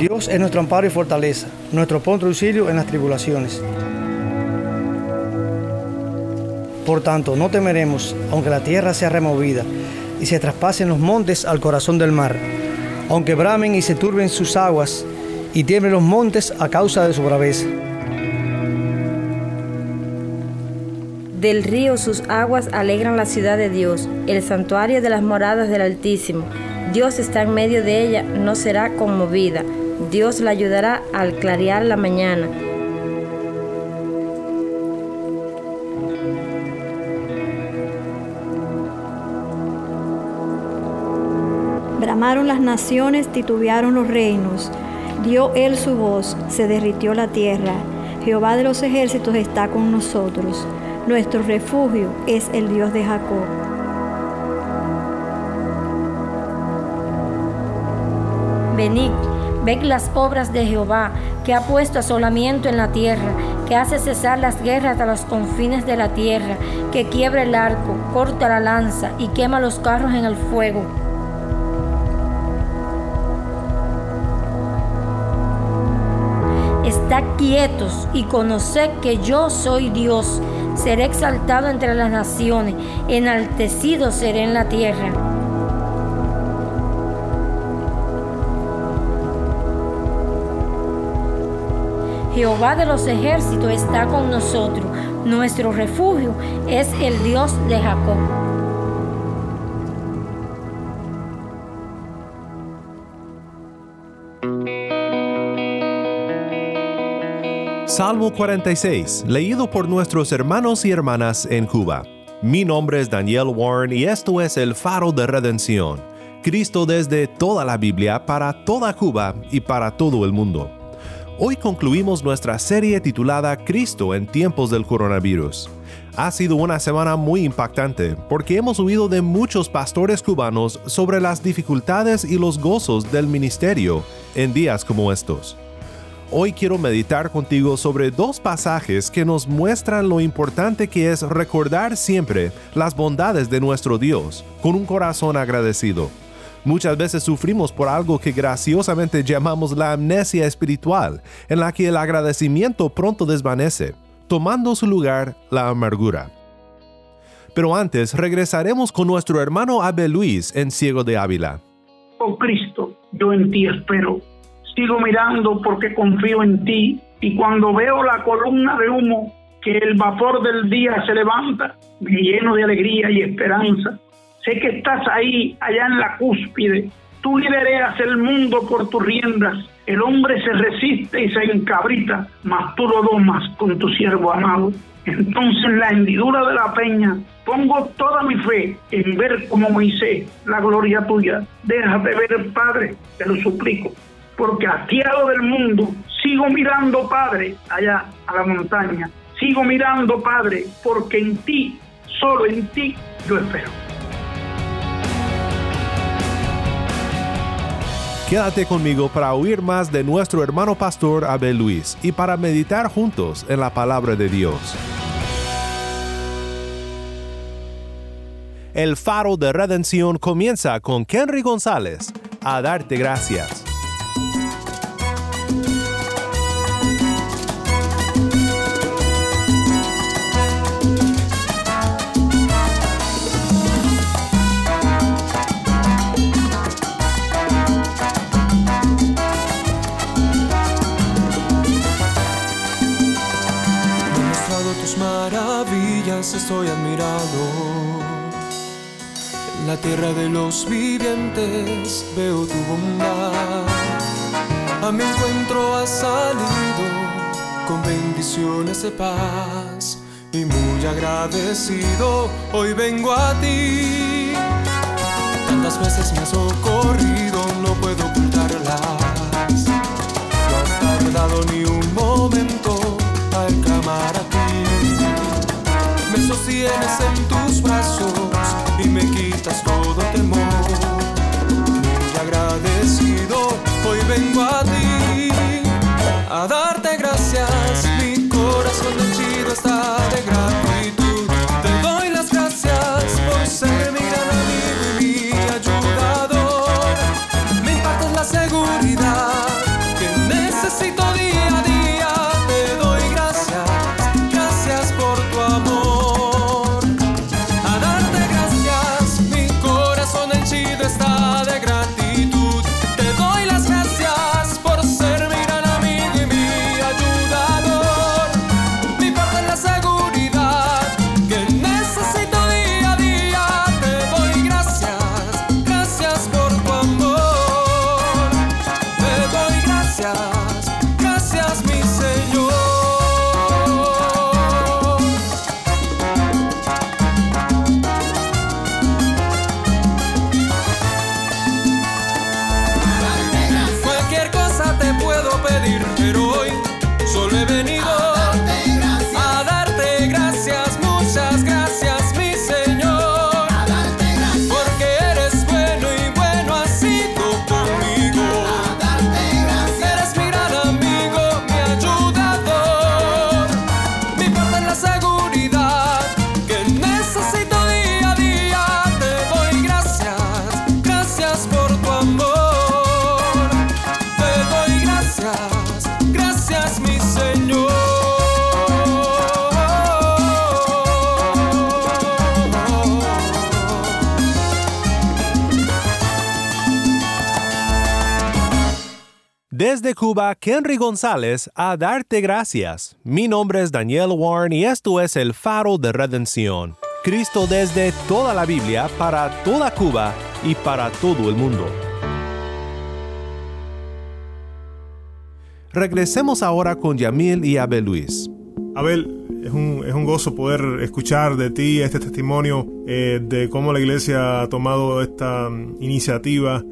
Dios es nuestro amparo y fortaleza, nuestro punto de auxilio en las tribulaciones. Por tanto, no temeremos, aunque la tierra sea removida y se traspasen los montes al corazón del mar, aunque bramen y se turben sus aguas y tiemblen los montes a causa de su braveza. Del río sus aguas alegran la ciudad de Dios, el santuario de las moradas del Altísimo. Dios está en medio de ella, no será conmovida. Dios la ayudará al clarear la mañana. Bramaron las naciones, titubearon los reinos. Dio él su voz, se derritió la tierra. Jehová de los ejércitos está con nosotros. Nuestro refugio es el Dios de Jacob. Venid, ved las obras de Jehová, que ha puesto asolamiento en la tierra, que hace cesar las guerras a los confines de la tierra, que quiebra el arco, corta la lanza y quema los carros en el fuego. Estad quietos y conoced que yo soy Dios. Seré exaltado entre las naciones, enaltecido seré en la tierra. Jehová de los ejércitos está con nosotros. Nuestro refugio es el Dios de Jacob. Salmo 46, leído por nuestros hermanos y hermanas en Cuba. Mi nombre es Daniel Warren y esto es el faro de redención. Cristo desde toda la Biblia para toda Cuba y para todo el mundo. Hoy concluimos nuestra serie titulada Cristo en tiempos del coronavirus. Ha sido una semana muy impactante porque hemos oído de muchos pastores cubanos sobre las dificultades y los gozos del ministerio en días como estos. Hoy quiero meditar contigo sobre dos pasajes que nos muestran lo importante que es recordar siempre las bondades de nuestro Dios con un corazón agradecido. Muchas veces sufrimos por algo que graciosamente llamamos la amnesia espiritual, en la que el agradecimiento pronto desvanece, tomando su lugar la amargura. Pero antes regresaremos con nuestro hermano Abel Luis en Ciego de Ávila. Oh Cristo, yo en ti espero sigo mirando porque confío en ti y cuando veo la columna de humo que el vapor del día se levanta, me lleno de alegría y esperanza. Sé que estás ahí, allá en la cúspide. Tú lidereas el mundo por tus riendas. El hombre se resiste y se encabrita, mas tú lo domas con tu siervo amado. Entonces en la hendidura de la peña pongo toda mi fe en ver como Moisés la gloria tuya. Déjate ver, Padre, te lo suplico porque hastiado del mundo, sigo mirando, Padre, allá a la montaña. Sigo mirando, Padre, porque en ti, solo en ti, yo espero. Quédate conmigo para oír más de nuestro hermano pastor Abel Luis y para meditar juntos en la palabra de Dios. El faro de redención comienza con Henry González. A darte gracias. Estoy admirado. En la tierra de los vivientes veo tu bondad. A mi encuentro has salido con bendiciones de paz. Y muy agradecido hoy vengo a ti. Tantas veces me has sostienes en tus brazos Desde Cuba, Henry González, a darte gracias. Mi nombre es Daniel Warren y esto es el faro de redención. Cristo desde toda la Biblia, para toda Cuba y para todo el mundo. Regresemos ahora con Yamil y Abel Luis. Abel, es un, es un gozo poder escuchar de ti este testimonio eh, de cómo la iglesia ha tomado esta mm, iniciativa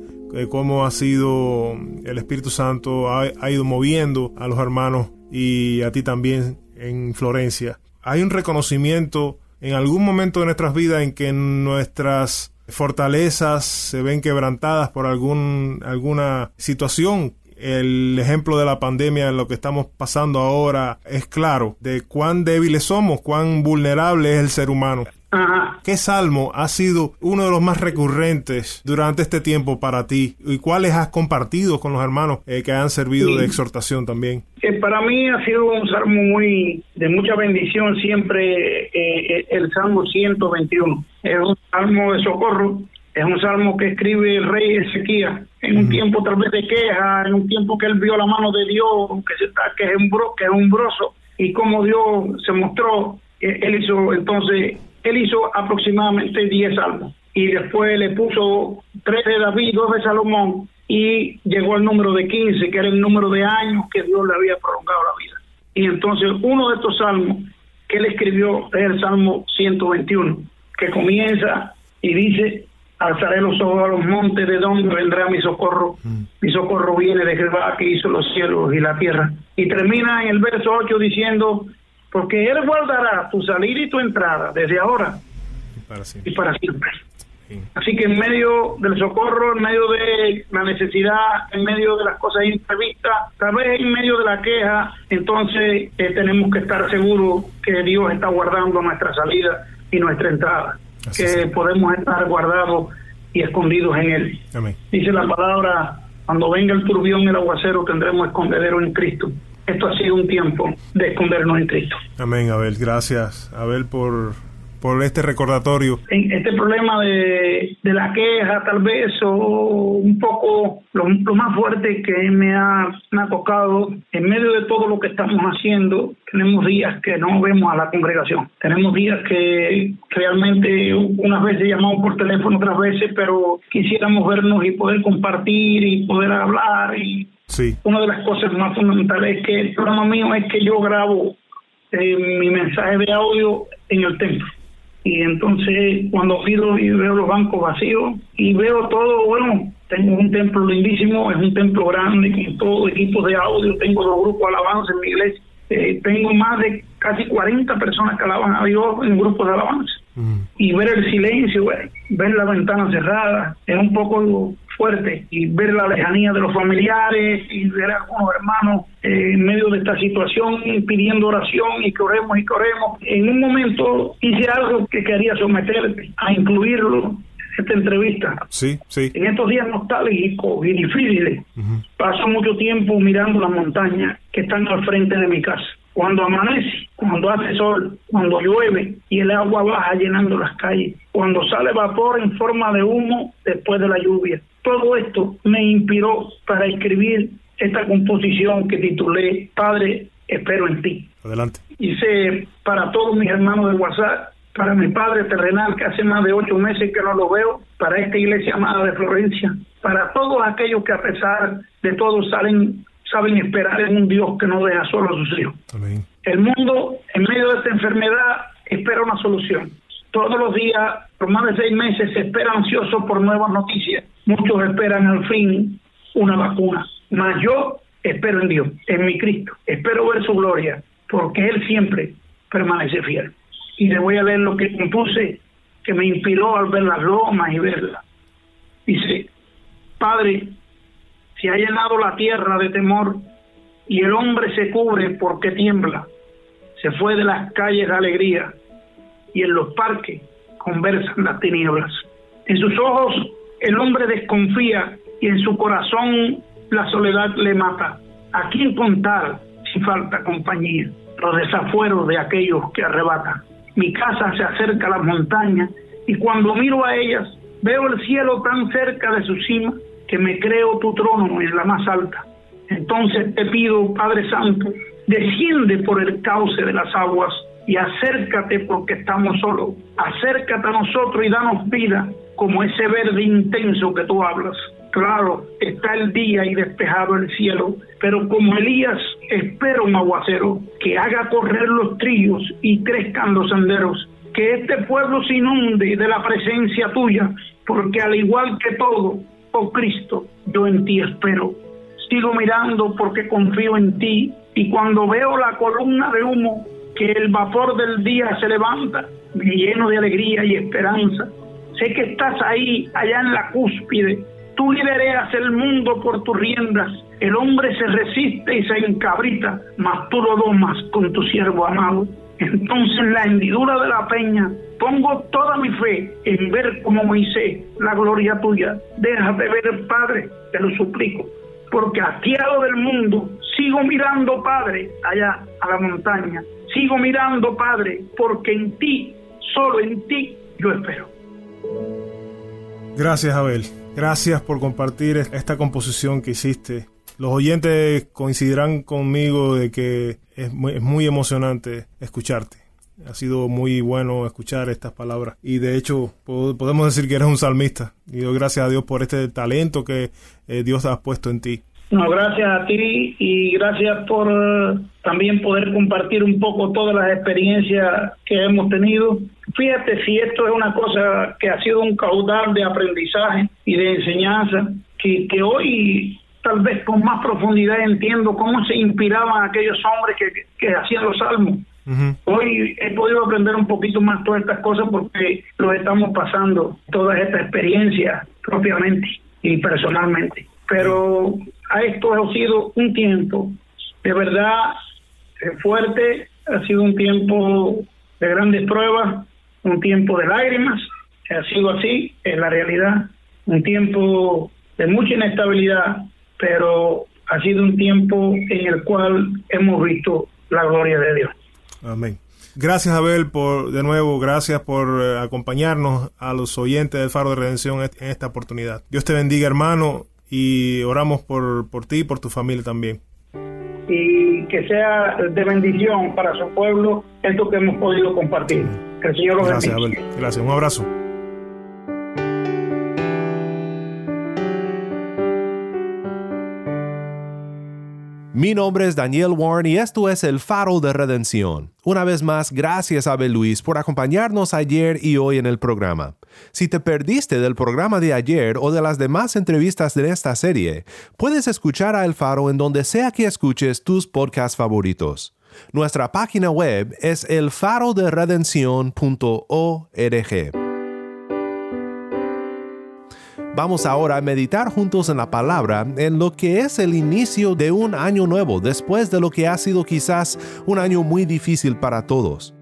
cómo ha sido el Espíritu Santo, ha, ido moviendo a los hermanos y a ti también en Florencia. Hay un reconocimiento en algún momento de nuestras vidas en que nuestras fortalezas se ven quebrantadas por algún, alguna situación. El ejemplo de la pandemia, lo que estamos pasando ahora, es claro de cuán débiles somos, cuán vulnerable es el ser humano. ¿Qué salmo ha sido uno de los más recurrentes durante este tiempo para ti? ¿Y cuáles has compartido con los hermanos eh, que han servido de exhortación también? para mí ha sido un salmo muy de mucha bendición siempre eh, eh, el Salmo 121. Es un salmo de socorro, es un salmo que escribe el rey Ezequiel en un tiempo tal vez de queja, en un tiempo que él vio la mano de Dios, que, se que es un que es umbroso, y como Dios se mostró, él hizo entonces él hizo aproximadamente 10 salmos y después le puso tres de David, dos de Salomón y llegó al número de 15, que era el número de años que Dios le había prolongado la vida. Y entonces uno de estos salmos que él escribió es el Salmo 121, que comienza y dice, alzaré los ojos a los montes, ¿de donde vendrá mi socorro? Mm. Mi socorro viene de Jehová que hizo los cielos y la tierra. Y termina en el verso 8 diciendo, porque Él guardará tu salida y tu entrada desde ahora y para siempre. Así que en medio del socorro, en medio de la necesidad, en medio de las cosas imprevistas, tal vez en medio de la queja, entonces eh, tenemos que estar seguros que Dios está guardando nuestra salida y nuestra entrada, que podemos estar guardados y escondidos en Él. Dice la palabra, cuando venga el turbión y el aguacero tendremos escondedero en Cristo esto ha sido un tiempo de escondernos en Cristo. Amén, Abel. Gracias, Abel, por, por este recordatorio. En este problema de, de, la queja, tal vez, o un poco lo, más fuerte que me ha, me ha tocado, en medio de todo lo que estamos haciendo, tenemos días que no vemos a la congregación. Tenemos días que realmente unas veces llamamos por teléfono, otras veces, pero quisiéramos vernos y poder compartir y poder hablar y una de las cosas más fundamentales es que el programa mío es que yo grabo eh, mi mensaje de audio en el templo. Y entonces cuando pido y veo los bancos vacíos y veo todo, bueno, tengo un templo lindísimo, es un templo grande con todo equipo de audio, tengo dos grupos de alabanza en mi iglesia, eh, tengo más de casi 40 personas que alaban a Dios en grupos de alabanza. Mm. Y ver el silencio, ver, ver la ventana cerrada, es un poco fuerte y ver la lejanía de los familiares y ver a algunos hermanos eh, en medio de esta situación pidiendo oración y que oremos y que oremos. En un momento hice algo que quería someterte a incluirlo en esta entrevista. Sí, sí. En estos días nostálgicos y difíciles, paso mucho tiempo mirando las montañas que están al frente de mi casa cuando amanece, cuando hace sol, cuando llueve y el agua baja llenando las calles, cuando sale vapor en forma de humo después de la lluvia. Todo esto me inspiró para escribir esta composición que titulé Padre, espero en ti. Adelante. Hice para todos mis hermanos de WhatsApp, para mi padre terrenal que hace más de ocho meses que no lo veo, para esta iglesia amada de Florencia, para todos aquellos que a pesar de todo salen saben esperar en un Dios que no deja solo a sus hijos. El mundo, en medio de esta enfermedad, espera una solución. Todos los días, por más de seis meses, se espera ansioso por nuevas noticias. Muchos esperan al fin una vacuna. Mas yo espero en Dios, en mi Cristo, espero ver su gloria, porque Él siempre permanece fiel. Y le voy a leer lo que compuse, que me inspiró al ver las lomas y verla. Dice, Padre, se ha llenado la tierra de temor y el hombre se cubre porque tiembla. Se fue de las calles de alegría y en los parques conversan las tinieblas. En sus ojos el hombre desconfía y en su corazón la soledad le mata. ¿A quién contar si falta compañía? Los desafueros de aquellos que arrebatan. Mi casa se acerca a las montañas y cuando miro a ellas veo el cielo tan cerca de su cima que me creo tu trono en la más alta. Entonces te pido, Padre Santo, desciende por el cauce de las aguas y acércate porque estamos solos. Acércate a nosotros y danos vida como ese verde intenso que tú hablas. Claro, está el día y despejado el cielo, pero como Elías espero un aguacero que haga correr los trillos y crezcan los senderos, que este pueblo se inunde de la presencia tuya, porque al igual que todo, oh Cristo, yo en ti espero. Sigo mirando porque confío en ti y cuando veo la columna de humo que el vapor del día se levanta, lleno de alegría y esperanza. Sé que estás ahí, allá en la cúspide. Tú lidereas el mundo por tus riendas. El hombre se resiste y se encabrita, mas tú lo domas con tu siervo amado. Entonces en la hendidura de la peña pongo toda mi fe en ver como Moisés la gloria tuya. Déjate ver, Padre, te lo suplico, porque hastiado del mundo sigo mirando, Padre, allá a la montaña. Sigo mirando, Padre, porque en ti, solo en ti, yo espero. Gracias, Abel. Gracias por compartir esta composición que hiciste. Los oyentes coincidirán conmigo de que es muy, emocionante escucharte. Ha sido muy bueno escuchar estas palabras. Y de hecho, podemos decir que eres un salmista. Y doy gracias a Dios por este talento que eh, Dios ha puesto en ti. No, gracias a ti y gracias por eh, también poder compartir un poco todas las experiencias que hemos tenido. Fíjate si esto es una cosa que ha sido un caudal de aprendizaje y de enseñanza, que, que hoy tal vez con más profundidad entiendo cómo se inspiraban aquellos hombres que, que hacían los salmos. Hoy he podido aprender un poquito más todas estas cosas porque lo estamos pasando, todas estas experiencias propiamente y personalmente. Pero esto ha sido un tiempo de verdad eh, fuerte, ha sido un tiempo de grandes pruebas, un tiempo de lágrimas, ha sido así, en la realidad, un tiempo de mucha inestabilidad, pero ha sido un tiempo en el cual hemos visto la gloria de Dios. Amén. Gracias Abel por de nuevo, gracias por eh, acompañarnos a los oyentes del Faro de Redención en esta oportunidad. Dios te bendiga hermano y oramos por, por ti y por tu familia también. Y que sea de bendición para su pueblo esto que hemos podido compartir. Que el Señor lo Gracias, Abel. Gracias, un abrazo. Mi nombre es Daniel Warren y esto es el Faro de Redención. Una vez más, gracias Abel Luis por acompañarnos ayer y hoy en el programa. Si te perdiste del programa de ayer o de las demás entrevistas de esta serie, puedes escuchar a El Faro en donde sea que escuches tus podcasts favoritos. Nuestra página web es elfaroderedención.org. Vamos ahora a meditar juntos en la palabra en lo que es el inicio de un año nuevo después de lo que ha sido quizás un año muy difícil para todos.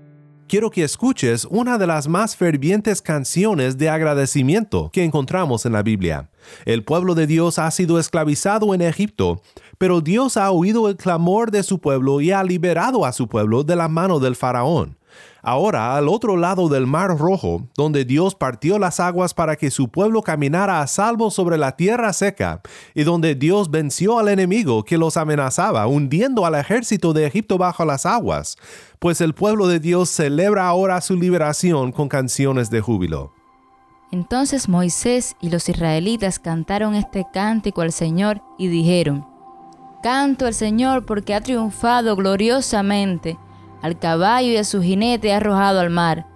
Quiero que escuches una de las más fervientes canciones de agradecimiento que encontramos en la Biblia. El pueblo de Dios ha sido esclavizado en Egipto, pero Dios ha oído el clamor de su pueblo y ha liberado a su pueblo de la mano del faraón. Ahora, al otro lado del Mar Rojo, donde Dios partió las aguas para que su pueblo caminara a salvo sobre la tierra seca, y donde Dios venció al enemigo que los amenazaba, hundiendo al ejército de Egipto bajo las aguas, pues el pueblo de Dios celebra ahora su liberación con canciones de júbilo. Entonces Moisés y los israelitas cantaron este cántico al Señor y dijeron, Canto al Señor porque ha triunfado gloriosamente al caballo y a su jinete ha arrojado al mar.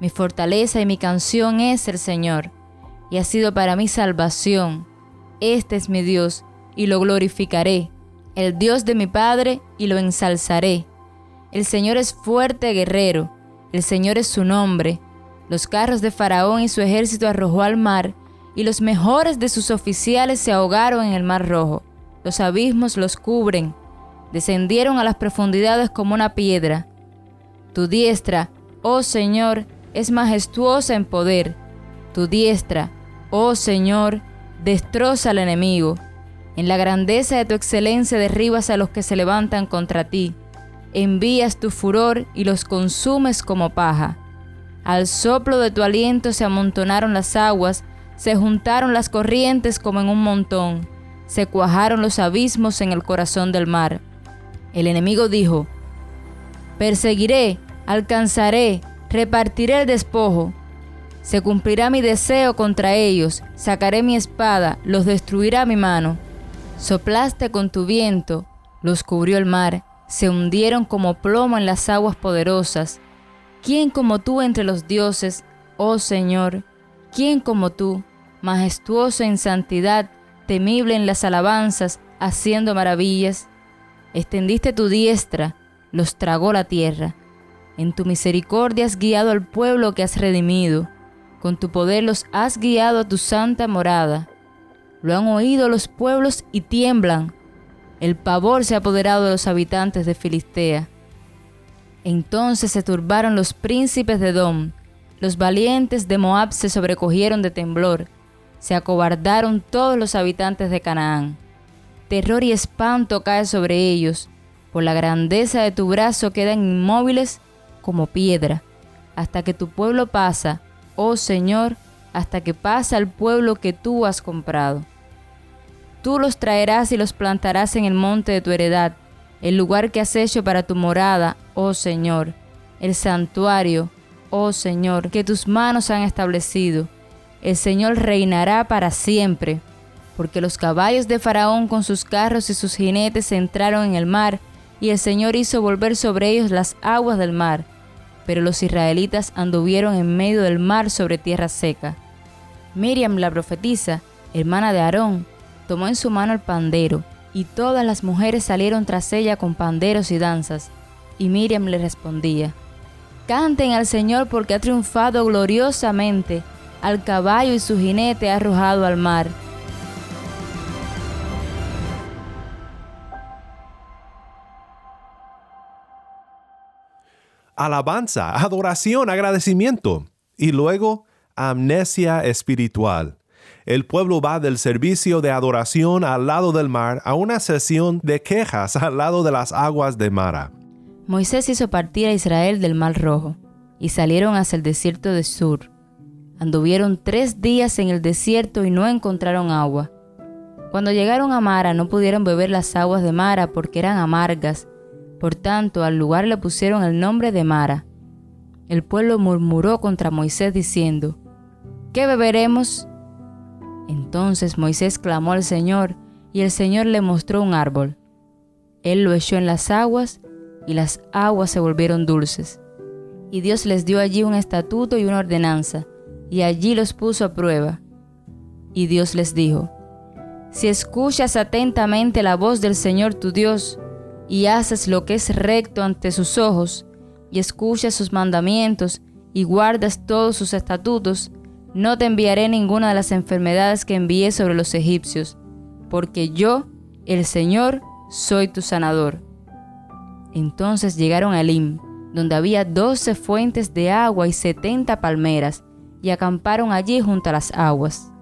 Mi fortaleza y mi canción es el Señor, y ha sido para mí salvación. Este es mi Dios, y lo glorificaré. el Dios de mi Padre, y lo ensalzaré. El Señor es fuerte guerrero, el Señor es su nombre. Los carros de Faraón y su ejército arrojó al mar, y los mejores de sus oficiales se ahogaron en el mar rojo. Los abismos los cubren, descendieron a las profundidades como una piedra. Tu diestra, oh Señor, es majestuosa en poder. Tu diestra, oh Señor, destroza al enemigo. En la grandeza de tu excelencia derribas a los que se levantan contra ti. Envías tu furor y los consumes como paja. Al soplo de tu aliento se amontonaron las aguas, se juntaron las corrientes como en un montón, se cuajaron los abismos en el corazón del mar. El enemigo dijo, Perseguiré, alcanzaré, repartiré el despojo. Se cumplirá mi deseo contra ellos, sacaré mi espada, los destruirá mi mano. Soplaste con tu viento, los cubrió el mar, se hundieron como plomo en las aguas poderosas. ¿Quién como tú entre los dioses, oh Señor? ¿Quién como tú, majestuoso en santidad, temible en las alabanzas, haciendo maravillas? Extendiste tu diestra, los tragó la tierra. En tu misericordia has guiado al pueblo que has redimido. Con tu poder los has guiado a tu santa morada. Lo han oído los pueblos y tiemblan. El pavor se ha apoderado de los habitantes de Filistea. Entonces se turbaron los príncipes de Dom. Los valientes de Moab se sobrecogieron de temblor. Se acobardaron todos los habitantes de Canaán terror y espanto cae sobre ellos. Por la grandeza de tu brazo quedan inmóviles como piedra, hasta que tu pueblo pasa, oh Señor, hasta que pasa el pueblo que tú has comprado. Tú los traerás y los plantarás en el monte de tu heredad, el lugar que has hecho para tu morada, oh Señor, el santuario, oh Señor, que tus manos han establecido. El Señor reinará para siempre porque los caballos de Faraón con sus carros y sus jinetes entraron en el mar, y el Señor hizo volver sobre ellos las aguas del mar. Pero los israelitas anduvieron en medio del mar sobre tierra seca. Miriam la profetisa, hermana de Aarón, tomó en su mano el pandero, y todas las mujeres salieron tras ella con panderos y danzas. Y Miriam le respondía, Canten al Señor porque ha triunfado gloriosamente, al caballo y su jinete ha arrojado al mar. Alabanza, adoración, agradecimiento y luego amnesia espiritual. El pueblo va del servicio de adoración al lado del mar a una sesión de quejas al lado de las aguas de Mara. Moisés hizo partir a Israel del Mar Rojo y salieron hacia el desierto de Sur. Anduvieron tres días en el desierto y no encontraron agua. Cuando llegaron a Mara no pudieron beber las aguas de Mara porque eran amargas por tanto, al lugar le pusieron el nombre de Mara. El pueblo murmuró contra Moisés diciendo, ¿Qué beberemos? Entonces Moisés clamó al Señor, y el Señor le mostró un árbol. Él lo echó en las aguas, y las aguas se volvieron dulces. Y Dios les dio allí un estatuto y una ordenanza, y allí los puso a prueba. Y Dios les dijo, Si escuchas atentamente la voz del Señor tu Dios, y haces lo que es recto ante sus ojos, y escuchas sus mandamientos, y guardas todos sus estatutos, no te enviaré ninguna de las enfermedades que envié sobre los egipcios, porque yo, el Señor, soy tu sanador. Entonces llegaron a Elim, donde había doce fuentes de agua y setenta palmeras, y acamparon allí junto a las aguas.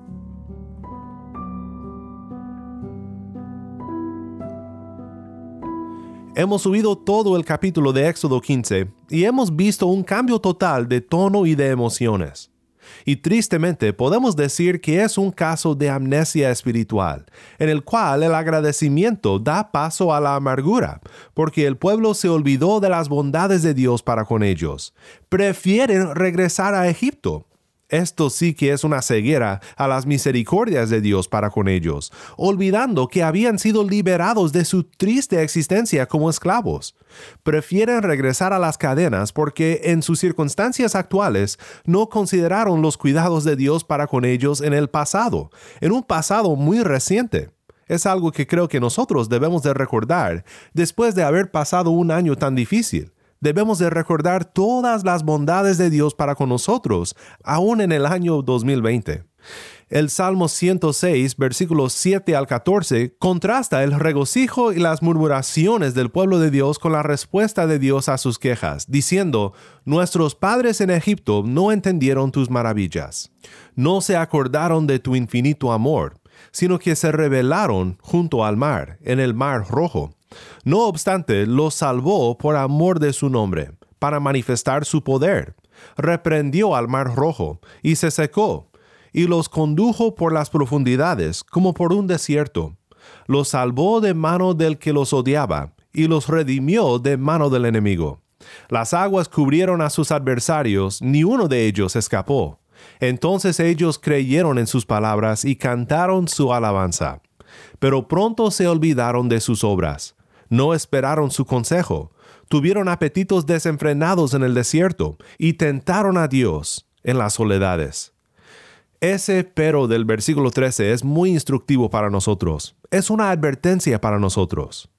Hemos subido todo el capítulo de Éxodo 15 y hemos visto un cambio total de tono y de emociones. Y tristemente podemos decir que es un caso de amnesia espiritual, en el cual el agradecimiento da paso a la amargura, porque el pueblo se olvidó de las bondades de Dios para con ellos. Prefieren regresar a Egipto, esto sí que es una ceguera a las misericordias de Dios para con ellos, olvidando que habían sido liberados de su triste existencia como esclavos. Prefieren regresar a las cadenas porque en sus circunstancias actuales no consideraron los cuidados de Dios para con ellos en el pasado, en un pasado muy reciente. Es algo que creo que nosotros debemos de recordar después de haber pasado un año tan difícil. Debemos de recordar todas las bondades de Dios para con nosotros, aún en el año 2020. El Salmo 106, versículos 7 al 14, contrasta el regocijo y las murmuraciones del pueblo de Dios con la respuesta de Dios a sus quejas, diciendo, Nuestros padres en Egipto no entendieron tus maravillas, no se acordaron de tu infinito amor, sino que se rebelaron junto al mar, en el mar rojo. No obstante, los salvó por amor de su nombre, para manifestar su poder. Reprendió al mar rojo, y se secó y los condujo por las profundidades como por un desierto. Los salvó de mano del que los odiaba, y los redimió de mano del enemigo. Las aguas cubrieron a sus adversarios, ni uno de ellos escapó. Entonces ellos creyeron en sus palabras y cantaron su alabanza. Pero pronto se olvidaron de sus obras. No esperaron su consejo. Tuvieron apetitos desenfrenados en el desierto y tentaron a Dios en las soledades. Ese pero del versículo 13 es muy instructivo para nosotros. Es una advertencia para nosotros.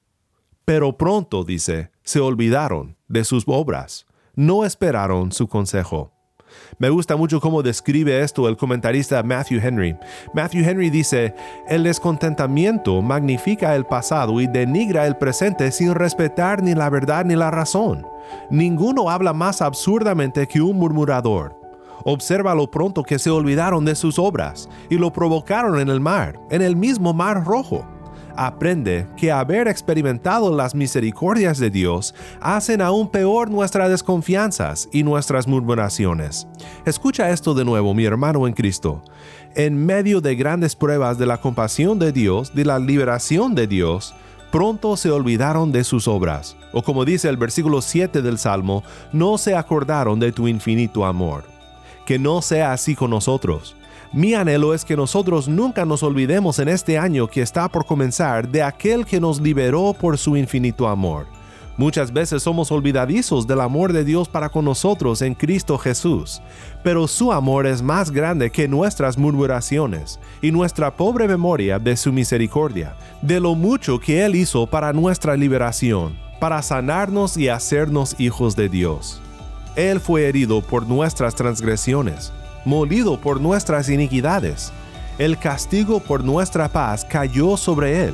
Pero pronto, dice, se olvidaron de sus obras. No esperaron su consejo. Me gusta mucho cómo describe esto el comentarista Matthew Henry. Matthew Henry dice, el descontentamiento magnifica el pasado y denigra el presente sin respetar ni la verdad ni la razón. Ninguno habla más absurdamente que un murmurador. Observa lo pronto que se olvidaron de sus obras y lo provocaron en el mar, en el mismo mar rojo. Aprende que haber experimentado las misericordias de Dios hacen aún peor nuestras desconfianzas y nuestras murmuraciones. Escucha esto de nuevo, mi hermano en Cristo. En medio de grandes pruebas de la compasión de Dios, de la liberación de Dios, pronto se olvidaron de sus obras, o como dice el versículo 7 del Salmo, no se acordaron de tu infinito amor que no sea así con nosotros. Mi anhelo es que nosotros nunca nos olvidemos en este año que está por comenzar de aquel que nos liberó por su infinito amor. Muchas veces somos olvidadizos del amor de Dios para con nosotros en Cristo Jesús, pero su amor es más grande que nuestras murmuraciones y nuestra pobre memoria de su misericordia, de lo mucho que Él hizo para nuestra liberación, para sanarnos y hacernos hijos de Dios. Él fue herido por nuestras transgresiones, molido por nuestras iniquidades. El castigo por nuestra paz cayó sobre Él,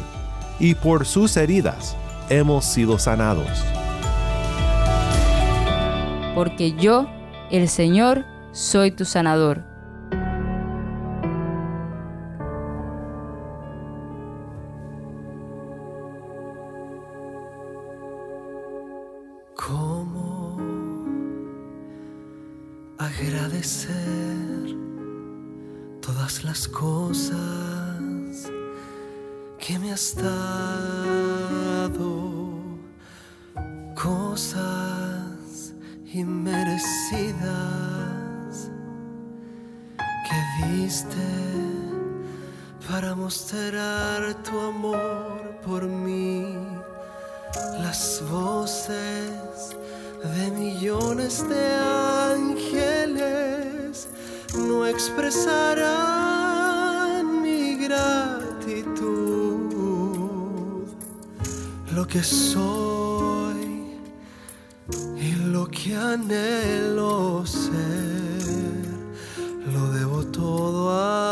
y por sus heridas hemos sido sanados. Porque yo, el Señor, soy tu sanador expresarán mi gratitud, lo que soy y lo que anhelo ser, lo debo todo a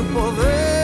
su poder.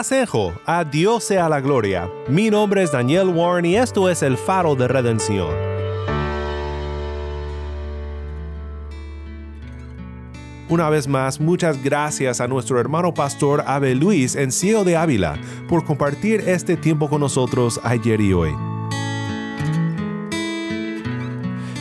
Acejo, a Dios sea la gloria. Mi nombre es Daniel Warren y esto es el faro de redención. Una vez más, muchas gracias a nuestro hermano pastor Abel Luis en Cielo de Ávila por compartir este tiempo con nosotros ayer y hoy.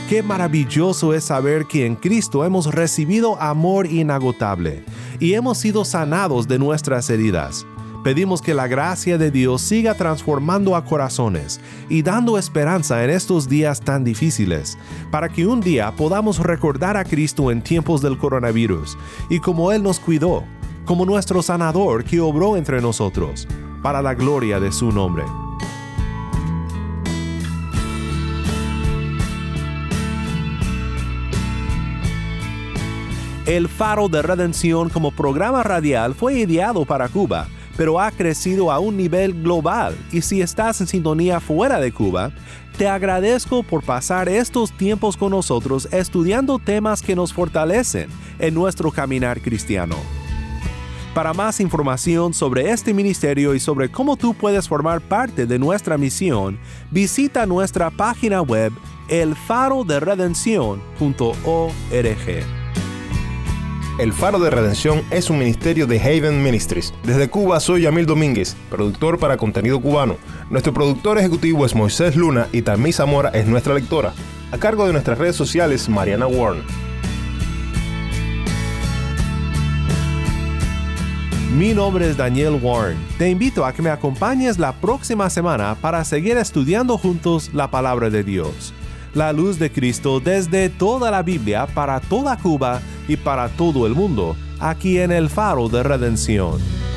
Qué maravilloso es saber que en Cristo hemos recibido amor inagotable y hemos sido sanados de nuestras heridas. Pedimos que la gracia de Dios siga transformando a corazones y dando esperanza en estos días tan difíciles, para que un día podamos recordar a Cristo en tiempos del coronavirus y como Él nos cuidó, como nuestro sanador que obró entre nosotros, para la gloria de su nombre. El Faro de Redención como programa radial fue ideado para Cuba, pero ha crecido a un nivel global y si estás en sintonía fuera de Cuba, te agradezco por pasar estos tiempos con nosotros estudiando temas que nos fortalecen en nuestro caminar cristiano. Para más información sobre este ministerio y sobre cómo tú puedes formar parte de nuestra misión, visita nuestra página web elfaroderedención.org. El Faro de Redención es un ministerio de Haven Ministries. Desde Cuba soy Yamil Domínguez, productor para contenido cubano. Nuestro productor ejecutivo es Moisés Luna y Tammy Zamora es nuestra lectora. A cargo de nuestras redes sociales, Mariana Warren. Mi nombre es Daniel Warren. Te invito a que me acompañes la próxima semana para seguir estudiando juntos la palabra de Dios. La luz de Cristo desde toda la Biblia para toda Cuba y para todo el mundo, aquí en el faro de redención.